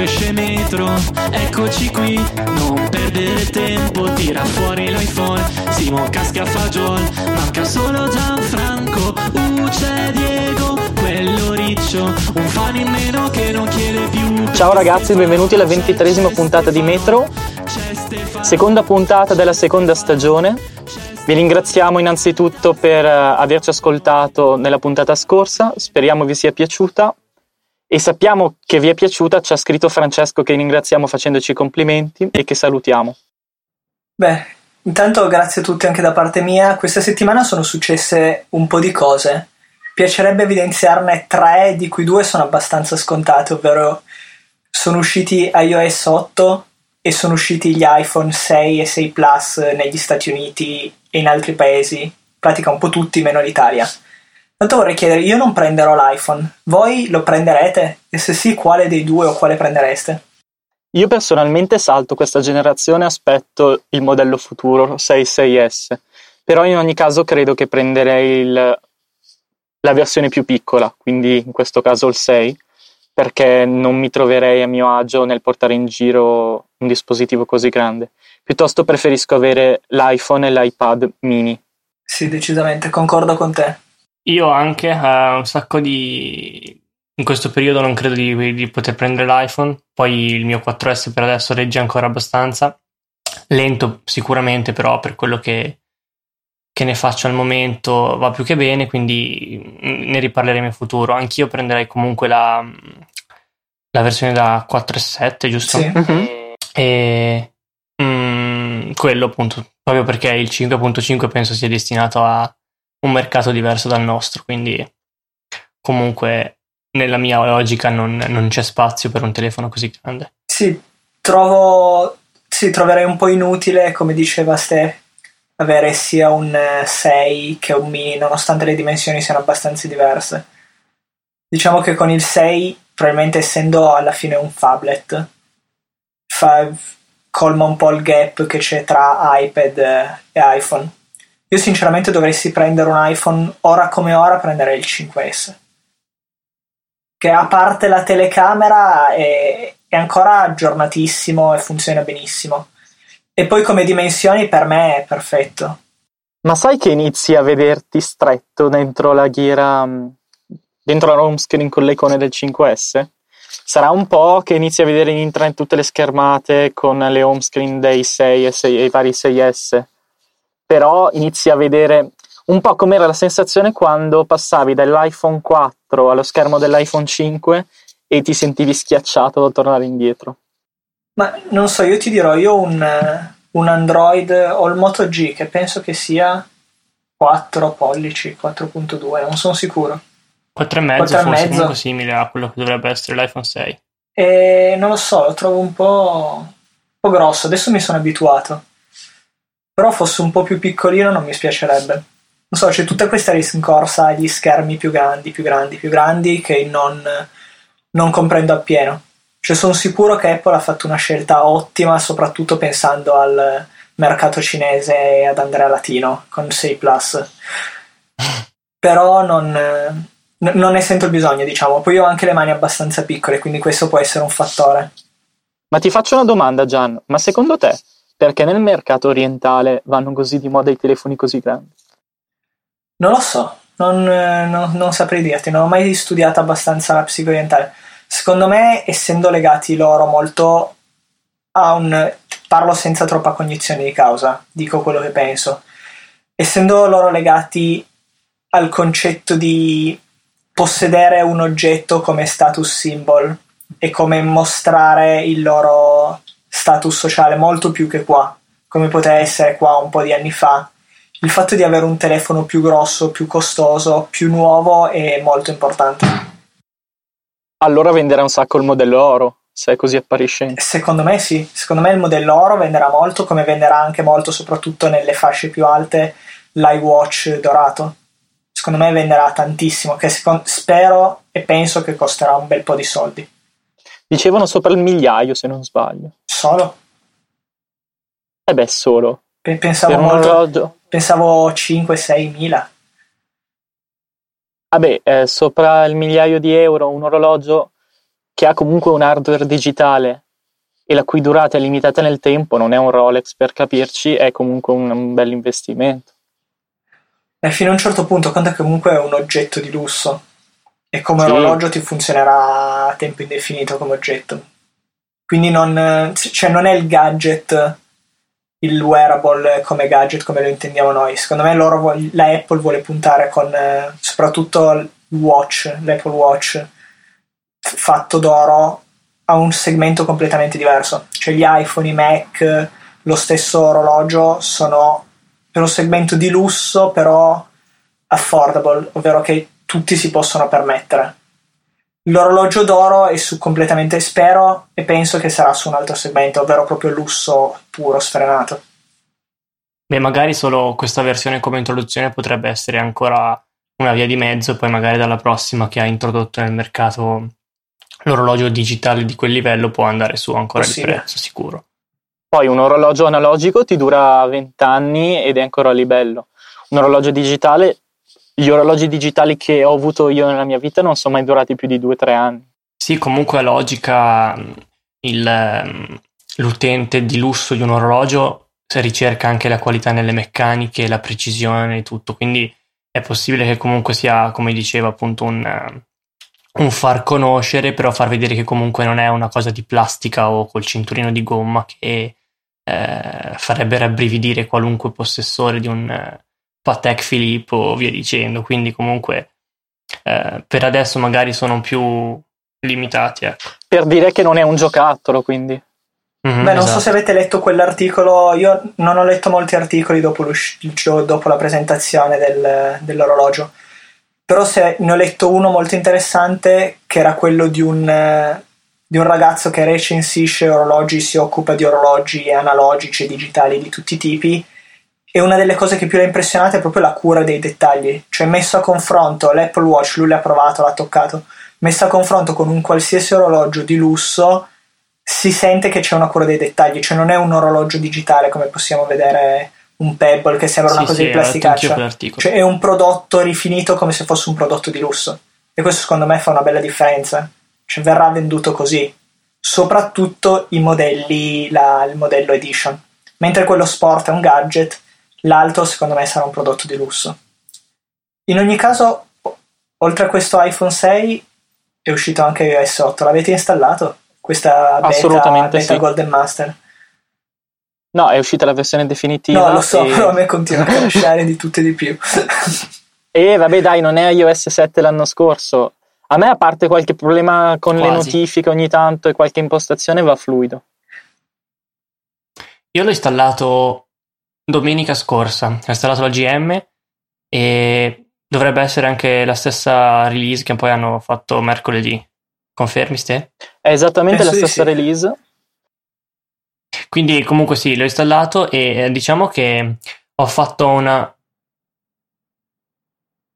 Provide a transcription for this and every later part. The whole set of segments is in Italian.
Esce metro, eccoci qui, non perdere tempo, tira fuori l'iPhone, Simo casca fagiol, manca solo Gianfranco, uh c'è Diego, quello riccio, un fan in meno che non chiede più. Ciao ragazzi, benvenuti alla ventitresima puntata di Metro, seconda puntata della seconda stagione. Vi ringraziamo innanzitutto per eh, averci ascoltato nella puntata scorsa, speriamo vi sia piaciuta e sappiamo che vi è piaciuta, ci ha scritto Francesco che ringraziamo facendoci i complimenti e che salutiamo. Beh, intanto grazie a tutti anche da parte mia. Questa settimana sono successe un po' di cose. Piacerebbe evidenziarne tre, di cui due sono abbastanza scontate, ovvero sono usciti iOS 8 e sono usciti gli iPhone 6 e 6 Plus negli Stati Uniti e in altri paesi, pratica un po' tutti meno l'Italia. Tanto vorrei chiedere, io non prenderò l'iPhone, voi lo prenderete? E se sì, quale dei due o quale prendereste? Io personalmente salto questa generazione e aspetto il modello futuro 6.6S, però in ogni caso credo che prenderei il, la versione più piccola, quindi in questo caso il 6, perché non mi troverei a mio agio nel portare in giro un dispositivo così grande. Piuttosto preferisco avere l'iPhone e l'iPad mini. Sì, decisamente, concordo con te. Io anche uh, un sacco di... In questo periodo non credo di, di, poter prendere l'iPhone, poi il mio 4S per adesso regge ancora abbastanza. Lento sicuramente, però per quello che, che ne faccio al momento va più che bene, quindi ne riparleremo in futuro. Anch'io prenderei comunque la, la versione da 4.7, giusto? Sì. Mm-hmm. E mm, quello appunto, proprio perché il 5.5 penso sia destinato a un mercato diverso dal nostro, quindi comunque nella mia logica non, non c'è spazio per un telefono così grande. Sì, trovo, sì, troverei un po' inutile, come diceva Ste, avere sia un 6 che un mini, nonostante le dimensioni siano abbastanza diverse. Diciamo che con il 6, probabilmente essendo alla fine un phablet, fa, colma un po' il gap che c'è tra iPad e iPhone io sinceramente dovessi prendere un iPhone ora come ora prenderei il 5S. Che a parte la telecamera è, è ancora aggiornatissimo e funziona benissimo. E poi come dimensioni per me è perfetto. Ma sai che inizi a vederti stretto dentro la ghiera, mm, dentro la home screen con le icone del 5S? Sarà un po' che inizi a vedere in internet tutte le schermate con le home screen dei 6 e, 6, e i vari 6S però inizi a vedere un po' com'era la sensazione quando passavi dall'iPhone 4 allo schermo dell'iPhone 5 e ti sentivi schiacciato da tornare indietro. Ma non so, io ti dirò, io ho un, un Android, ho il Moto G che penso che sia 4 pollici, 4.2, non sono sicuro. 4,5 forse mezzo. comunque simile a quello che dovrebbe essere l'iPhone 6. E non lo so, lo trovo un po', un po' grosso, adesso mi sono abituato però fosse un po' più piccolino non mi spiacerebbe. Non so, c'è tutta questa rincorsa agli schermi più grandi, più grandi, più grandi che non, non comprendo appieno. Cioè, sono sicuro che Apple ha fatto una scelta ottima, soprattutto pensando al mercato cinese e ad Andrea Latino con 6 Plus. Però non, non ne sento il bisogno, diciamo. Poi ho anche le mani abbastanza piccole, quindi questo può essere un fattore. Ma ti faccio una domanda, Gian. Ma secondo te perché nel mercato orientale vanno così di moda i telefoni così grandi? Non lo so, non, non, non saprei dirti, non ho mai studiato abbastanza la psico orientale. Secondo me, essendo legati loro molto a un... parlo senza troppa cognizione di causa, dico quello che penso. Essendo loro legati al concetto di possedere un oggetto come status symbol e come mostrare il loro status sociale molto più che qua, come poteva essere qua un po' di anni fa. Il fatto di avere un telefono più grosso, più costoso, più nuovo è molto importante. Allora venderà un sacco il modello oro, se è così appariscente. Secondo me sì, secondo me il modello oro venderà molto, come venderà anche molto, soprattutto nelle fasce più alte, l'iWatch dorato. Secondo me venderà tantissimo, che spero e penso che costerà un bel po' di soldi. Dicevano sopra il migliaio, se non sbaglio. Solo? Eh beh, solo. Pensavo, molto, pensavo 5-6 mila. Vabbè, eh, sopra il migliaio di euro un orologio che ha comunque un hardware digitale e la cui durata è limitata nel tempo, non è un Rolex per capirci, è comunque un, un bel investimento. E fino a un certo punto conta che comunque è un oggetto di lusso e come Sì. orologio ti funzionerà a tempo indefinito come oggetto. Quindi non, cioè non è il gadget, il wearable come gadget come lo intendiamo noi. Secondo me vog- la Apple vuole puntare con eh, soprattutto watch, l'Apple Watch fatto d'oro a un segmento completamente diverso. Cioè gli iPhone, i Mac, lo stesso orologio sono per un segmento di lusso però affordable, ovvero che tutti si possono permettere. L'orologio d'oro è su completamente, spero e penso che sarà su un altro segmento, ovvero proprio lusso puro, sfrenato. Beh, magari solo questa versione come introduzione potrebbe essere ancora una via di mezzo, e poi magari dalla prossima che ha introdotto nel mercato l'orologio digitale di quel livello può andare su ancora di Possibile. prezzo, sicuro. Poi un orologio analogico ti dura 20 anni ed è ancora lì bello. Un orologio digitale, gli orologi digitali che ho avuto io nella mia vita non sono mai durati più di 2-3 anni. Sì, comunque a logica mh, il, mh, l'utente di lusso di un orologio ricerca anche la qualità nelle meccaniche, la precisione e tutto, quindi è possibile che comunque sia, come diceva appunto, un, eh, un far conoscere, però far vedere che comunque non è una cosa di plastica o col cinturino di gomma che eh, farebbe rabbrividire qualunque possessore di un Patek Philippe o via dicendo, quindi comunque eh, per adesso magari sono più limitati. Ecco. Per dire che non è un giocattolo, quindi. Mhm, Beh, non so esatto. se avete letto quell'articolo, io non ho letto molti articoli dopo, dopo la presentazione del- dell'orologio, però se ne ho letto uno molto interessante che era quello di un, di un ragazzo che recensisce orologi, si occupa di orologi analogici e digitali di tutti i tipi e una delle cose che più l'ha impressionato è proprio la cura dei dettagli, cioè messo a confronto l'Apple Watch, lui l'ha provato, l'ha toccato, messo a confronto con un qualsiasi orologio di lusso si sente che c'è una cura dei dettagli, cioè non è un orologio digitale come possiamo vedere un Pebble che sembra una Sì, cosa sì, di plasticaccia, cioè è un prodotto rifinito come se fosse un prodotto di lusso. E questo secondo me fa una bella differenza, cioè verrà venduto così, soprattutto i modelli, la- il modello edition, mentre quello sport è un gadget, l'altro secondo me sarà un prodotto di lusso. In ogni caso, oltre a questo iPhone 6 è uscito anche iOS 8, l'avete installato? Questa beta, Assolutamente beta sì. Golden Master? No, è uscita la versione definitiva. No, lo so, e... però a me continua a crashare di tutto e di più. E vabbè, dai, non è iOS 7 l'anno scorso. A me, a parte qualche problema con le Quasi. notifiche ogni tanto e qualche impostazione, va fluido. Io l'ho installato domenica scorsa, ho installato la GM e dovrebbe essere anche la stessa release che poi hanno fatto mercoledì. Confermi ste? È esattamente Penso la di stessa sì. release. Quindi comunque sì, l'ho installato e eh, diciamo che ho fatto una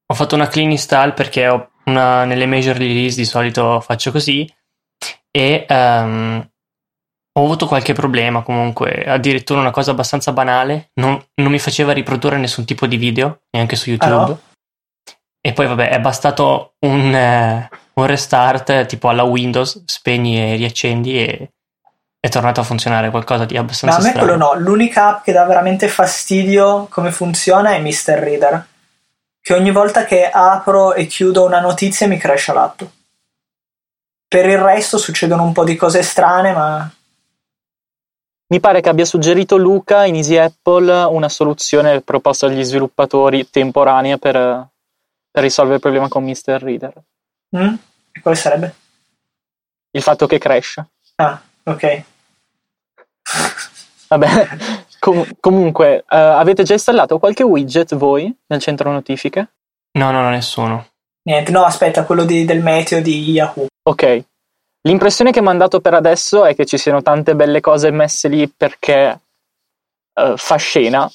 ho fatto una clean install perché ho una, nelle major release di solito faccio così e ehm, ho avuto qualche problema comunque, addirittura una cosa abbastanza banale, non, non mi faceva riprodurre nessun tipo di video, neanche su YouTube. Ah, no? E poi vabbè, è bastato un, eh, un restart tipo alla Windows, spegni e riaccendi e è tornato a funzionare qualcosa di Ma abbastanza a me strano. quello no, l'unica app che dà veramente fastidio come funziona è Mr. Reader, che ogni volta che apro e chiudo una notizia mi cresce l'app. Per il resto succedono un po' di cose strane, ma Mi pare che abbia suggerito Luca in Easy Apple una soluzione proposta agli sviluppatori temporanea per, per risolvere il problema con Mr. Reader. Mm? E quale sarebbe? Il fatto che cresce. Ah, ok. Vabbè, com- comunque, eh, avete già installato qualche widget voi nel centro notifiche? No, no, no, nessuno. Niente, no, aspetta, quello di- del meteo di Yahoo. Ok. L'impressione che mi hanno dato per adesso è che ci siano tante belle cose messe lì perché eh, fa scena,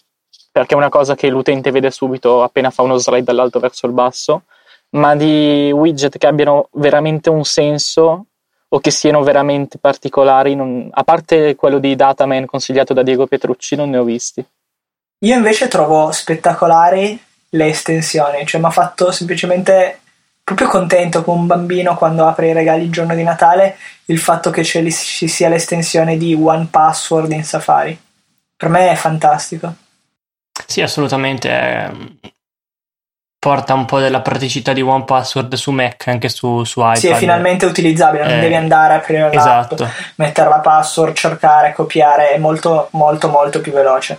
perché è una cosa che l'utente vede subito appena fa uno slide dall'alto verso il basso, ma di widget che abbiano veramente un senso o che siano veramente particolari, non- a parte quello di Dataman consigliato da Diego Petrucci, non ne ho visti. Io invece trovo spettacolari le estensioni, cioè mi ha fatto semplicemente proprio contento come un bambino quando apre i regali il giorno di Natale il fatto che ci sia l'estensione di One Password in Safari. Per me è fantastico. Sì, assolutamente. Ehm, porta un po' della praticità di One Password su Mac anche su, su iPad. Sì, è finalmente utilizzabile, non eh, devi andare a aprire l'app, esatto. mettere la password, cercare, copiare, è molto molto molto più veloce.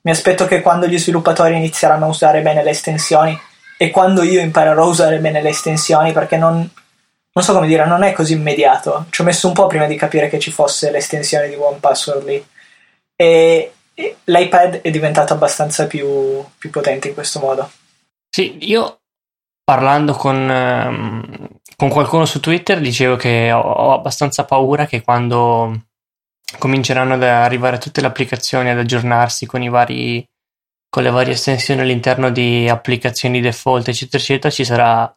Mi aspetto che quando gli sviluppatori inizieranno a usare bene le estensioni e quando io imparerò a usare bene le estensioni, perché non, non so come dire, non è così immediato. Ci ho messo un po' prima di capire che ci fosse l'estensione di One Password lì. E, e l'iPad è diventato abbastanza più, più, potente in questo modo. Sì, io parlando con, ehm, con qualcuno su Twitter dicevo che ho, ho abbastanza paura che quando cominceranno ad arrivare tutte le applicazioni ad aggiornarsi con i vari con le varie estensioni all'interno di applicazioni default eccetera eccetera ci sarà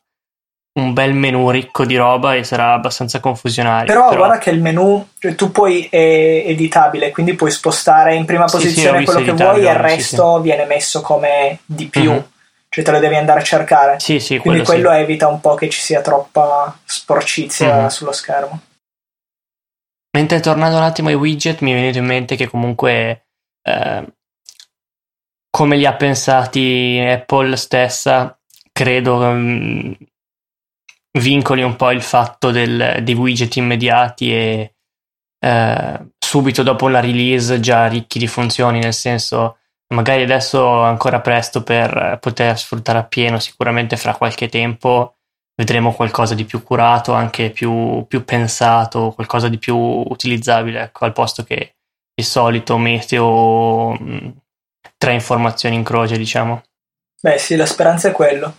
un bel menu ricco di roba e sarà abbastanza confusionario però, però... guarda che il menu cioè, tu puoi è editabile quindi puoi spostare in prima posizione sì, quello che vuoi e il resto sì, viene messo come di più. Mm-hmm. cioè te lo devi andare a cercare. Sì, sì, quindi quello, quello evita un po' che ci sia troppa sporcizia mm-hmm. sullo schermo. Mentre tornando un attimo ai widget, mi è venuto in mente che comunque eh, come li ha pensati Apple stessa, credo um, vincoli un po' il fatto del, dei widget immediati e eh, subito dopo la release già ricchi di funzioni, nel senso magari adesso è ancora presto per poter sfruttare appieno, sicuramente fra qualche tempo vedremo qualcosa di più curato, anche più, più pensato, qualcosa di più utilizzabile, ecco, al posto che il solito meteo mh, tre informazioni in croce, diciamo. Beh sì, la speranza è quello.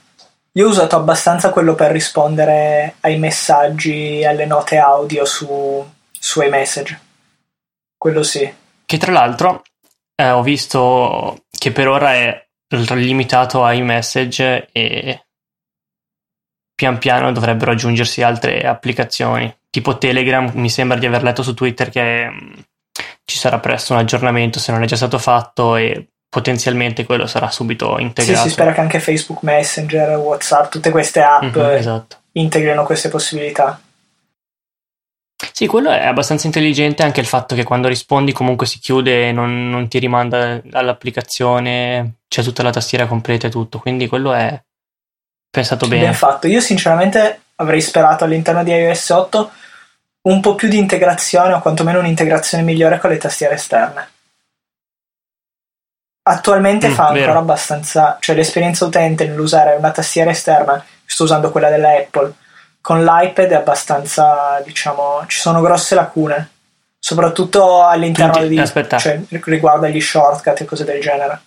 Io ho usato abbastanza quello per rispondere ai messaggi, alle note audio su, su iMessage. Quello sì. Che tra l'altro eh, ho visto che per ora è limitato a iMessage e pian piano dovrebbero aggiungersi altre applicazioni. Tipo Telegram, mi sembra di aver letto su Twitter che mm, ci sarà presto un aggiornamento se non è già stato fatto e potenzialmente quello sarà subito integrato. Sì, si spera che anche Facebook Messenger, WhatsApp, tutte queste app mm-hmm, esatto. integrino queste possibilità. Sì, quello è abbastanza intelligente anche il fatto che quando rispondi comunque si chiude e non, non ti rimanda all'applicazione, c'è tutta la tastiera completa e tutto, quindi quello è, pensato bene. Ben fatto. Io sinceramente avrei sperato all'interno di iOS 8 un po' più di integrazione o quantomeno un'integrazione migliore con le tastiere esterne. Attualmente mm, fa ancora vero. abbastanza, cioè l'esperienza utente nell'usare una tastiera esterna, sto usando quella della Apple, con l'iPad è abbastanza, diciamo, ci sono grosse lacune, soprattutto all'interno Tutti, di, aspetta. cioè riguardo agli shortcut e cose del genere.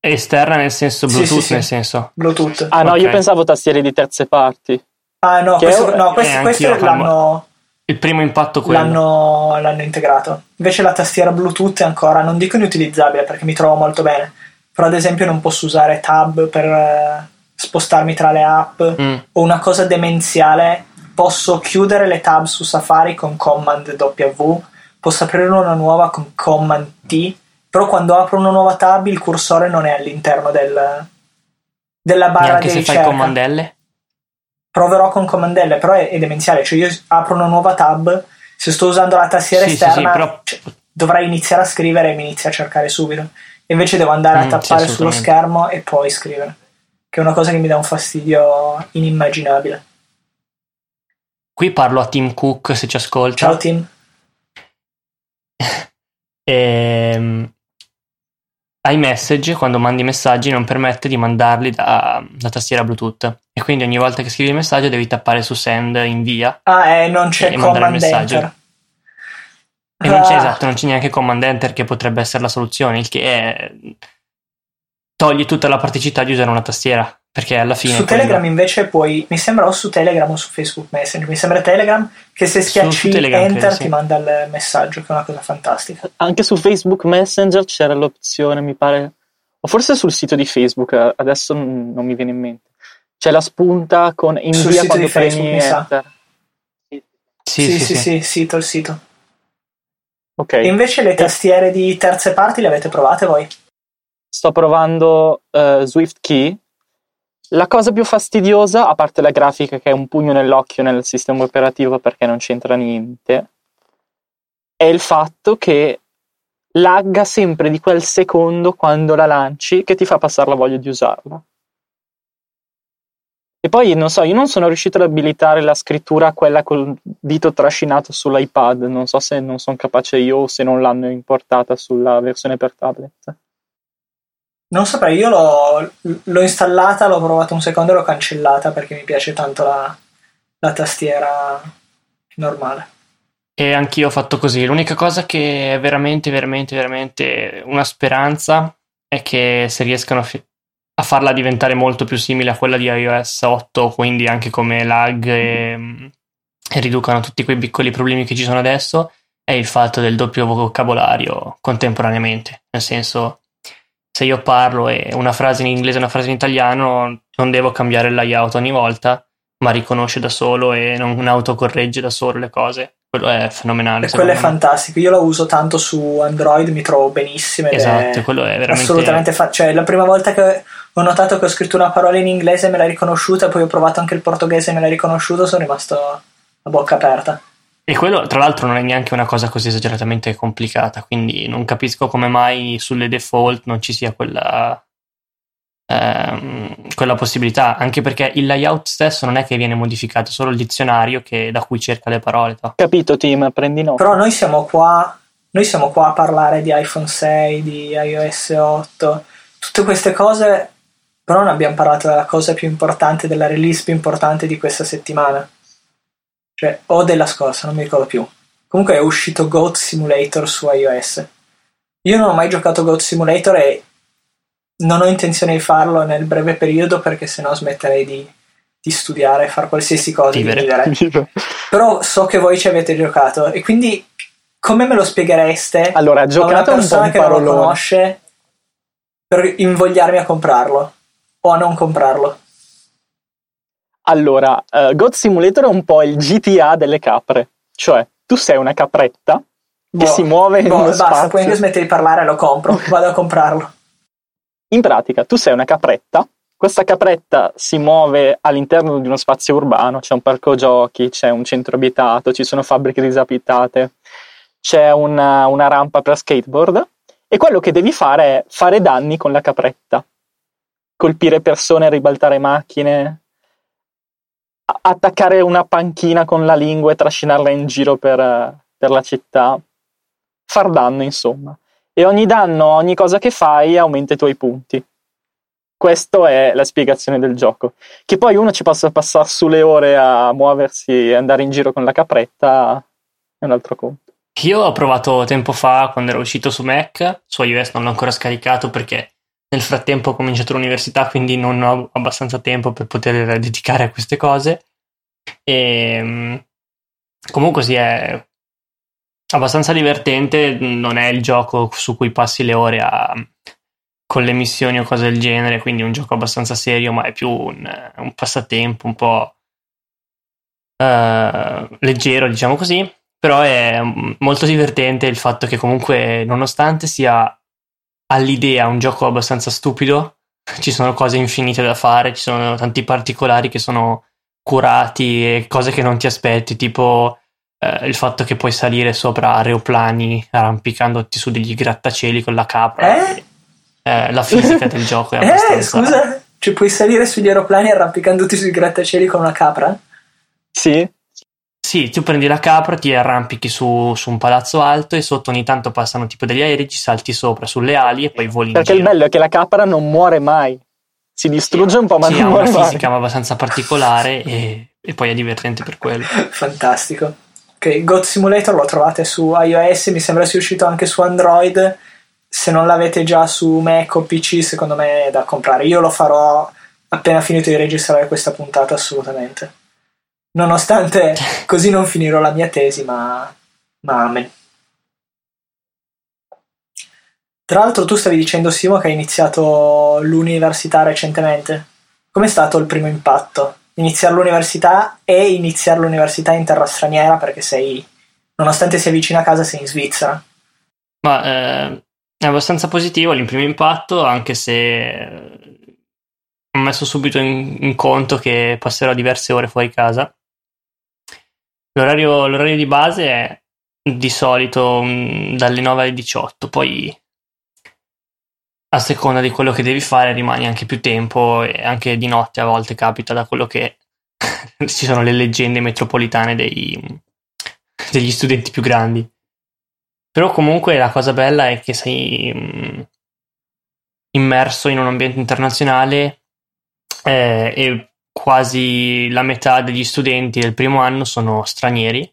Esterna nel senso Bluetooth, sì, sì, nel senso Bluetooth. Ah no, okay. io pensavo tastiere di terze parti. Ah no, questo, no questi, eh, questi l'hanno... Il primo impatto quello. L'hanno, l'hanno integrato. Invece la tastiera Bluetooth è ancora, non dico inutilizzabile perché mi trovo molto bene, però ad esempio non posso usare tab per eh, spostarmi tra le app mm. o una cosa demenziale, posso chiudere le tab su Safari con Command W, posso aprire una nuova con Command T però quando apro una nuova tab il cursore non è all'interno del, della barra Neanche di se ricerca. fai comandelle? Proverò con comandelle, però è, è, demenziale, cioè io apro una nuova tab, se sto usando la tastiera sì, esterna sì, sì, però... cioè, dovrei iniziare a scrivere e mi inizia a cercare subito. Invece devo andare mm, a tappare sullo schermo e poi scrivere, che è una cosa che mi dà un fastidio inimmaginabile. Qui parlo a Tim Cook se ci ascolta. Ciao Tim. ehm, iMessage, quando mandi messaggi, non permette di mandarli da, da, tastiera Bluetooth. E quindi ogni volta che scrivi il messaggio devi tappare su send, invia. Ah, e non c'è command enter. E non c'è, ah. esatto, non c'è neanche command enter che potrebbe essere la soluzione, il che è... toglie tutta la praticità di usare una tastiera. Perché alla fine. Su Telegram quello... invece puoi. Mi sembra o su Telegram o su Facebook Messenger. Mi sembra Telegram che se schiacci Telegram, Enter credo, sì. ti manda il messaggio, che è una cosa fantastica. Anche su Facebook Messenger c'era l'opzione, mi pare. O forse sul sito di Facebook, adesso non, mi viene in mente. C'è la spunta con invia quando premi Enter. Sì sì, sì, sì, sì, sito, il sito. Ok. E invece le tastiere di terze parti le avete provate voi? Sto provando uh, Swift Key La cosa più fastidiosa, a parte la grafica che è un pugno nell'occhio nel sistema operativo perché non c'entra niente, è il fatto che lagga sempre di quel secondo quando la lanci che ti fa passare la voglia di usarla. E poi, non so, io non sono riuscito ad abilitare la scrittura quella col dito trascinato sull'iPad, non so se non sono capace io o se non l'hanno importata sulla versione per tablet. Non saprei, io l'ho, l'ho installata, l'ho provata un secondo e l'ho cancellata perché mi piace tanto la, la tastiera normale. E anch'io ho fatto così. L'unica cosa che è veramente, veramente, veramente una speranza è che se riescano a, fi- a farla diventare molto più simile a quella di iOS 8, quindi anche come lag e, e riducano tutti quei piccoli problemi che ci sono adesso, è il fatto del doppio vocabolario contemporaneamente. Nel senso, se io parlo e una frase in inglese e una frase in italiano, non devo cambiare il layout ogni volta, ma riconosce da solo e non autocorregge da solo le cose. Quello è fenomenale. E quello è fantastico. Io lo uso tanto su Android, mi trovo benissimo. Esatto, quello è veramente. Assolutamente. Fa- cioè, la prima volta che ho notato che ho scritto una parola in inglese me l'ha riconosciuta, poi ho provato anche il portoghese e me l'ha riconosciuto, sono rimasto a bocca aperta. E quello, tra l'altro, non è neanche una cosa così esageratamente complicata, quindi non capisco come mai sulle default non ci sia quella, ehm, quella possibilità, anche perché il layout stesso non è che viene modificato, solo il dizionario che, da cui cerca le parole. To. Capito, Tim, prendi nota. Però noi siamo qua, noi siamo qua a parlare di iPhone 6, di iOS 8, tutte queste cose, però non abbiamo parlato della cosa più importante, della release più importante di questa settimana cioè, o della scorsa, non mi ricordo più. Comunque è uscito Goat Simulator su iOS. Io non ho mai giocato Goat Simulator e non ho intenzione di farlo nel breve periodo perché sennò smetterei di, di studiare, fare qualsiasi cosa, Vivere. Però so che voi ci avete giocato e quindi come me lo spieghereste Allora, a una persona un che non lo conosce per invogliarmi a comprarlo o a non comprarlo? Allora, uh, God Simulator è un po' il GTA delle capre. Cioè, tu sei una capretta che Boh, si muove in boh, uno basta, spazio. poi io smetto di parlare e lo compro, vado a comprarlo. In pratica, tu sei una capretta, questa capretta si muove all'interno di uno spazio urbano, c'è un parco giochi, c'è un centro abitato, ci sono fabbriche disabitate, c'è una, una rampa per skateboard e quello che devi fare è fare danni con la capretta, colpire persone, ribaltare macchine, attaccare una panchina con la lingua e trascinarla in giro per, eh, per la città, far danno insomma e ogni danno, ogni cosa che fai aumenta i tuoi punti. Questa è la spiegazione del gioco. Che poi uno ci possa passare sulle ore a muoversi e andare in giro con la capretta è un altro conto. Io ho provato tempo fa quando ero uscito su Mac, su iOS non l'ho ancora scaricato perché nel frattempo ho cominciato l'università, quindi non ho abbastanza tempo per poter dedicare a queste cose. E mm, comunque sì, è abbastanza divertente, non è il gioco su cui passi le ore a- con le missioni o cose del genere, quindi è un gioco abbastanza serio, ma è più un, un passatempo un po' eh, leggero, diciamo così. Però è molto divertente il fatto che comunque, nonostante sia all'idea un gioco abbastanza stupido, ci sono cose infinite da fare, ci sono tanti particolari che sono curati e cose che non ti aspetti, tipo eh, il fatto che puoi salire sopra aeroplani arrampicandoti su degli grattacieli con la capra. Eh? Eh, la fisica del gioco è Eh, abbastanza... scusa, cioè puoi salire sugli aeroplani arrampicandoti sui grattacieli con una capra? Sì, Sì, tu prendi la capra, ti arrampichi su, su un palazzo alto e sotto ogni tanto passano tipo degli aerei, ci salti sopra sulle ali e poi voli in perché il giro. bello è che la capra non muore mai. Si distrugge un po', ma Sì, non ha una muore mai. fisica abbastanza particolare e, e poi è divertente per quello. Fantastico. Ok, God Simulator lo trovate su iOS, mi sembra sia uscito anche su Android. Se non l'avete già su Mac o PC, secondo me è da comprare. Io lo farò appena finito di registrare questa puntata, assolutamente. Nonostante così non finirò la mia tesi, ma, ma amen. Tra l'altro tu stavi dicendo, Simo, che hai iniziato l'università recentemente. Com'è stato il primo impatto? Iniziare l'università e iniziare l'università in terra straniera perché sei, nonostante sia vicino a casa, sei in Svizzera. Ma eh, è abbastanza positivo il primo impatto, anche se eh, ho messo subito in, in conto che passerò diverse ore fuori casa. L'orario, l'orario di base è di solito mh, dalle 9 alle 18, poi a seconda di quello che devi fare rimani anche più tempo e anche di notte a volte capita da quello che ci sono le leggende metropolitane dei, degli studenti più grandi. Però comunque la cosa bella è che sei mh, immerso in un ambiente internazionale eh, e quasi la metà degli studenti del primo anno sono stranieri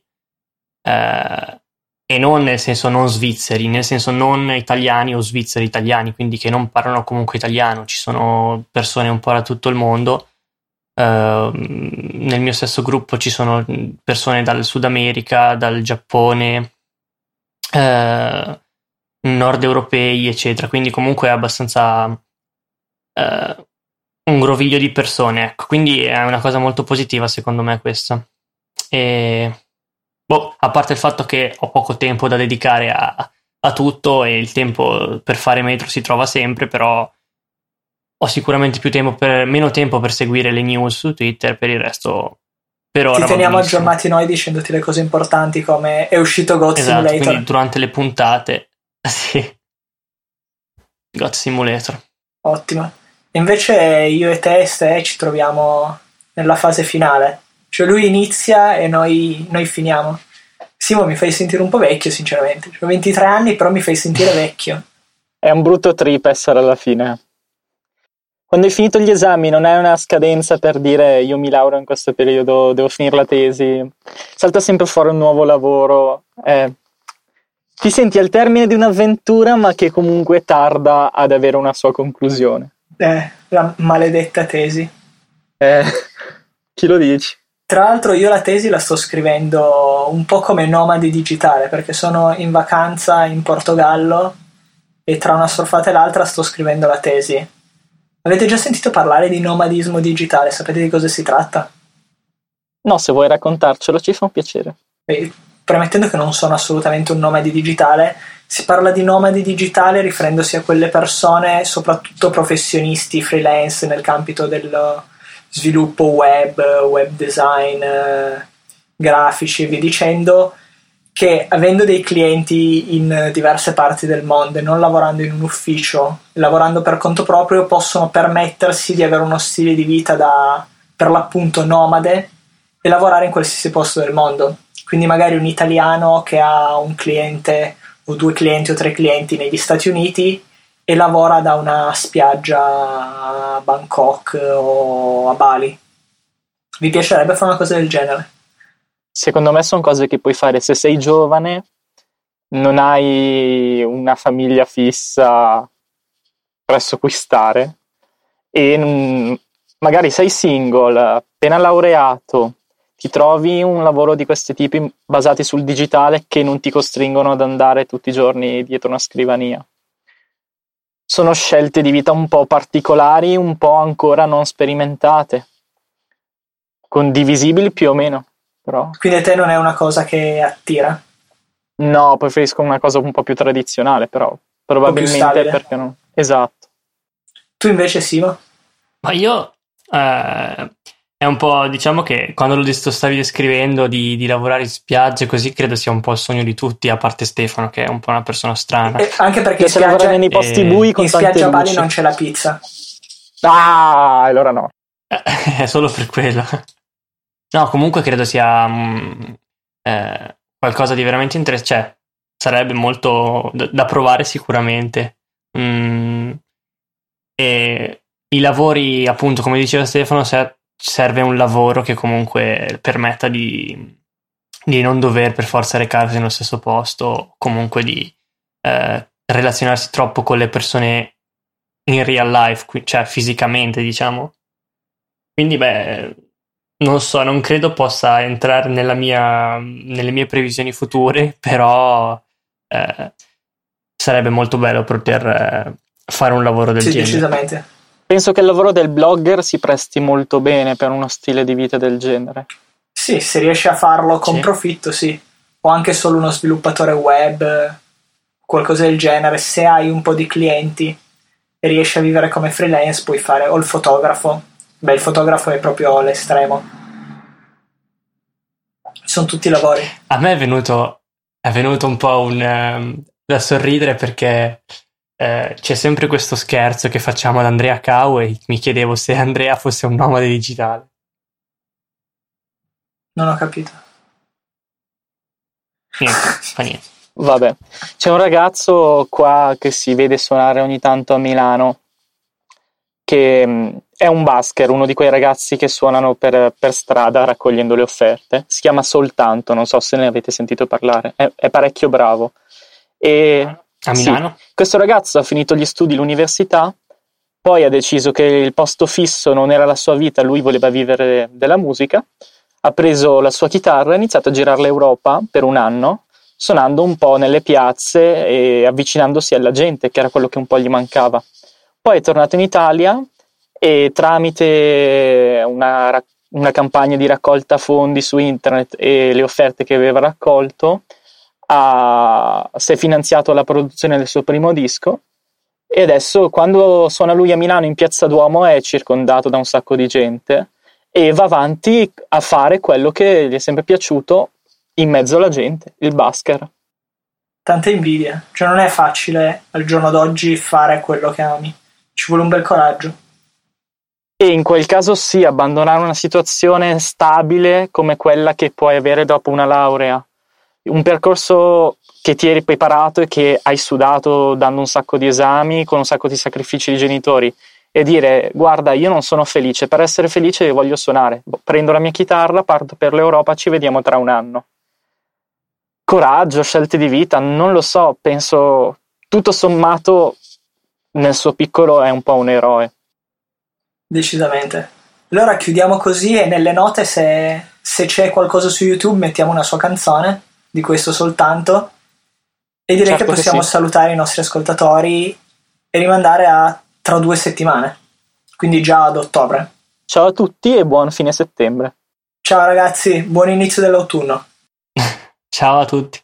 eh, e non nel senso non svizzeri, nel senso non italiani o svizzeri italiani, quindi che non parlano comunque italiano, ci sono persone un po' da tutto il mondo. Uh, nel mio stesso gruppo ci sono persone dal Sud America, dal Giappone, uh, nord europei, eccetera. Quindi comunque è abbastanza uh, un groviglio di persone, ecco. Quindi è una cosa molto positiva secondo me questa. E boh, a parte il fatto che ho poco tempo da dedicare a, a tutto e il tempo per fare metro si trova sempre, però ho sicuramente più tempo per, meno tempo per seguire le news su Twitter, per il resto per ora Ti teniamo aggiornati noi dicendoti le cose importanti come è uscito God esatto, Simulator. Quindi durante le puntate, sì. God Simulator. Ottimo. Invece io e te, Ste, ci troviamo nella fase finale. Cioè lui inizia e noi, noi finiamo. Simo mi fai sentire un po' vecchio, sinceramente. Ho 23 anni, però mi fai sentire vecchio. È un brutto trip essere alla fine. Quando hai finito gli esami non hai una scadenza per dire io mi laureo in questo periodo, devo finire la tesi. Salta sempre fuori un nuovo lavoro. Eh, ti senti al termine di un'avventura ma che comunque tarda ad avere una sua conclusione. Eh, la maledetta tesi. Eh, chi lo dici? Tra l'altro io la tesi la sto scrivendo un po' come nomadi digitale perché sono in vacanza in Portogallo e tra una surfata e l'altra sto scrivendo la tesi. Avete già sentito parlare di nomadismo digitale? Sapete di cosa si tratta? No, se vuoi raccontarcelo ci fa un piacere. E, premettendo che non sono assolutamente un nomade digitale, si parla di nomadi digitale riferendosi a quelle persone, soprattutto professionisti freelance nel campito del sviluppo web, web design, grafici e via dicendo, che avendo dei clienti in diverse parti del mondo e non lavorando in un ufficio, lavorando per conto proprio, possono permettersi di avere uno stile di vita da per l'appunto nomade e lavorare in qualsiasi posto del mondo. Quindi magari un italiano che ha un cliente o due clienti o tre clienti negli Stati Uniti e lavora da una spiaggia a Bangkok o a Bali. Vi piacerebbe fare una cosa del genere? Secondo me sono cose che puoi fare se sei giovane, non hai una famiglia fissa presso cui stare e magari sei single, appena laureato, ti trovi un lavoro di questi tipi basati sul digitale che non ti costringono ad andare tutti i giorni dietro una scrivania. Sono scelte di vita un po' particolari, un po' ancora non sperimentate, condivisibili più o meno. Però. Quindi a te non è una cosa che attira? No, preferisco una cosa un po' più tradizionale, però probabilmente perché no. Esatto. Tu invece Simo? Ma io eh, è un po', diciamo che quando lo stavi descrivendo di, di, lavorare in spiagge così, credo sia un po' il sogno di tutti, a parte Stefano che è un po' una persona strana. E anche perché in spiaggia, nei posti bui con in spiaggia Bali non c'è la pizza. Ah, allora no. è solo per quello. No, comunque credo sia um, eh, qualcosa di veramente interessante. Cioè, sarebbe molto da, da provare sicuramente. Mm, e i lavori, appunto, come diceva Stefano, se serve un lavoro che comunque permetta di, di non dover per forza recarsi nello stesso posto, comunque di eh, relazionarsi troppo con le persone in real life, cioè fisicamente, diciamo. Quindi, beh, non so, non credo possa entrare mia, nelle mie previsioni future, però eh, sarebbe molto bello poter eh, fare un lavoro del sì, genere. Decisamente. Penso che il lavoro del blogger si presti molto bene per uno stile di vita del genere. Sì, se riesci a farlo con sì. profitto, sì. O anche solo uno sviluppatore web, qualcosa del genere, se hai un po' di clienti e riesci a vivere come freelance, puoi fare o il fotografo. Beh, il fotografo è proprio l'estremo. Sono tutti lavori. A me è venuto, è venuto un po' un, um, da sorridere perché eh, c'è sempre questo scherzo che facciamo ad Andrea Cau e mi chiedevo se Andrea fosse un nomade digitale. Non ho capito. Niente, fa niente. Vabbè, c'è un ragazzo qua che si vede suonare ogni tanto a Milano, che mm, è un basker, uno di quei ragazzi che suonano per, per, strada raccogliendo le offerte. Si chiama Soltanto, non so se ne avete sentito parlare, è, è parecchio bravo. E, a Milano? Sì, questo ragazzo ha finito gli studi all'università, poi ha deciso che il posto fisso non era la sua vita, lui voleva vivere della musica, ha preso la sua chitarra e ha iniziato a girare l'Europa per un anno suonando un po' nelle piazze e avvicinandosi alla gente, che era quello che un po' gli mancava. Poi è tornato in Italia e tramite una, una campagna di raccolta fondi su internet e le offerte che aveva raccolto, ha, si è finanziato la produzione del suo primo disco e adesso quando suona lui a Milano in Piazza Duomo è circondato da un sacco di gente e va avanti a fare quello che gli è sempre piaciuto, in mezzo alla gente, il basker. Tanta invidia, cioè non è facile al giorno d'oggi fare quello che ami, ci vuole un bel coraggio. E in quel caso sì, abbandonare una situazione stabile come quella che puoi avere dopo una laurea, un percorso che ti eri preparato e che hai sudato dando un sacco di esami, con un sacco di sacrifici di genitori, e dire guarda io non sono felice, per essere felice voglio suonare, prendo la mia chitarra, parto per l'Europa, ci vediamo tra un anno coraggio, scelte di vita, non lo so, penso tutto sommato nel suo piccolo è un po' un eroe. Decisamente. Allora chiudiamo così e nelle note se, se c'è qualcosa su YouTube mettiamo una sua canzone, di questo soltanto, e direi certo che possiamo che sì. salutare i nostri ascoltatori e rimandare a tra due settimane, quindi già ad ottobre. Ciao a tutti e buon fine settembre. Ciao ragazzi, buon inizio dell'autunno. Ciao a tutti.